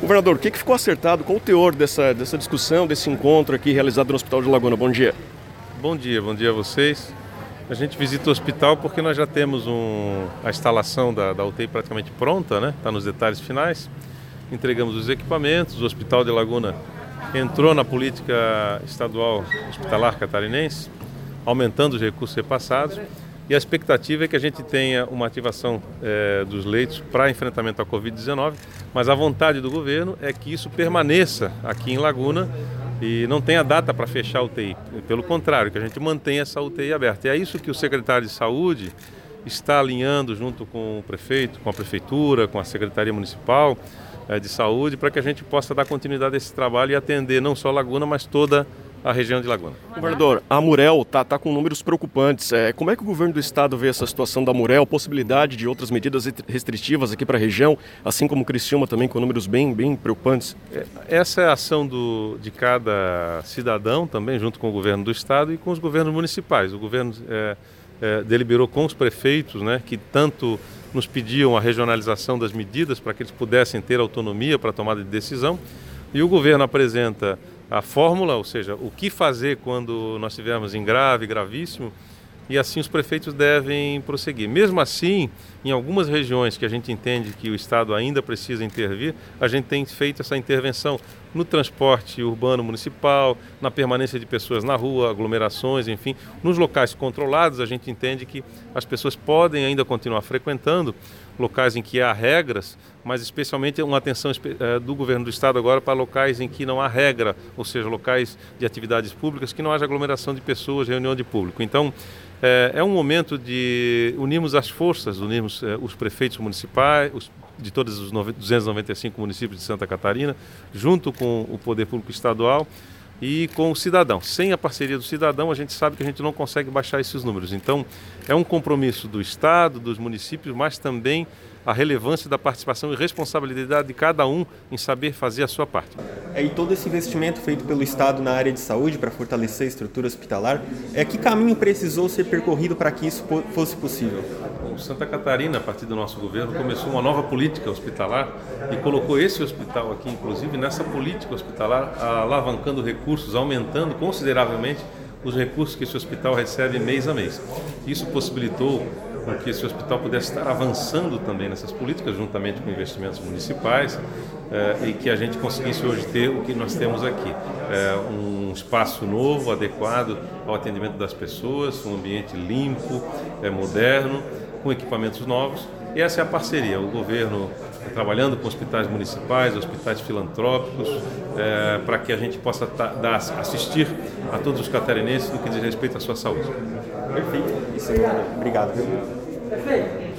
Governador, o que, ficou acertado? Qual o teor dessa, dessa discussão, desse encontro aqui realizado no Hospital de Laguna? Bom dia. Bom dia, bom dia a vocês. A gente visita o hospital porque nós já temos um, a instalação da, da UTI praticamente pronta, né? Está nos detalhes finais. Entregamos os equipamentos, o Hospital de Laguna entrou na política estadual hospitalar catarinense, aumentando os recursos repassados. E a expectativa é que a gente tenha uma ativação é, dos leitos para enfrentamento à Covid-19, mas a vontade do governo é que isso permaneça aqui em Laguna e não tenha data para fechar a UTI. Pelo contrário, que a gente mantenha essa UTI aberta. E é isso que o secretário de Saúde está alinhando junto com o prefeito, com a prefeitura, com a Secretaria Municipal é, de Saúde, para que a gente possa dar continuidade a esse trabalho e atender não só Laguna, mas toda a a região de Laguna. Governador, a Murel está tá com números preocupantes. É, como é que o governo do estado vê essa situação da Murel, possibilidade de outras medidas restritivas aqui para a região, assim como Criciúma também com números bem, bem preocupantes? É, essa é a ação do, de cada cidadão também, junto com o governo do estado e com os governos municipais. O governo é, é, deliberou com os prefeitos, né, que tanto nos pediam a regionalização das medidas para que eles pudessem ter autonomia para a tomada de decisão. E o governo apresenta a fórmula, ou seja, o que fazer quando nós estivermos em grave, gravíssimo, e assim os prefeitos devem prosseguir. Mesmo assim, em algumas regiões que a gente entende que o Estado ainda precisa intervir, a gente tem feito essa intervenção no transporte urbano municipal, na permanência de pessoas na rua, aglomerações, enfim. Nos locais controlados, a gente entende que as pessoas podem ainda continuar frequentando locais em que há regras, mas especialmente uma atenção eh, do governo do estado agora para locais em que não há regra, ou seja, locais de atividades públicas que não haja aglomeração de pessoas, reunião de público. Então, é, é um momento de unirmos as forças, unirmos é, os prefeitos municipais, os, de todos os 295 municípios de Santa Catarina, junto com o poder público estadual e com o cidadão. Sem a parceria do cidadão, a gente sabe que a gente não consegue baixar esses números. Então, é um compromisso do Estado, dos municípios, mas também a relevância da participação e responsabilidade de cada um em saber fazer a sua parte. É, e todo esse investimento feito pelo Estado na área de saúde para fortalecer a estrutura hospitalar, é que caminho precisou ser percorrido para que isso fosse possível? O Santa Catarina, a partir do nosso governo, começou uma nova política hospitalar e colocou esse hospital aqui, inclusive, nessa política hospitalar, alavancando recursos, aumentando consideravelmente os recursos que esse hospital recebe mês a mês. Isso possibilitou com que esse hospital pudesse estar avançando também nessas políticas, juntamente com investimentos municipais, eh, e que a gente conseguisse hoje ter o que nós temos aqui: eh, um espaço novo, adequado ao atendimento das pessoas, um ambiente limpo, eh, moderno, com equipamentos novos. E essa é a parceria: o governo trabalhando com hospitais municipais, hospitais filantrópicos, para que a gente possa dar, assistir a todos os catarinenses no que diz respeito à sua saúde. Perfeito. Isso, obrigado. Viu? Perfeito.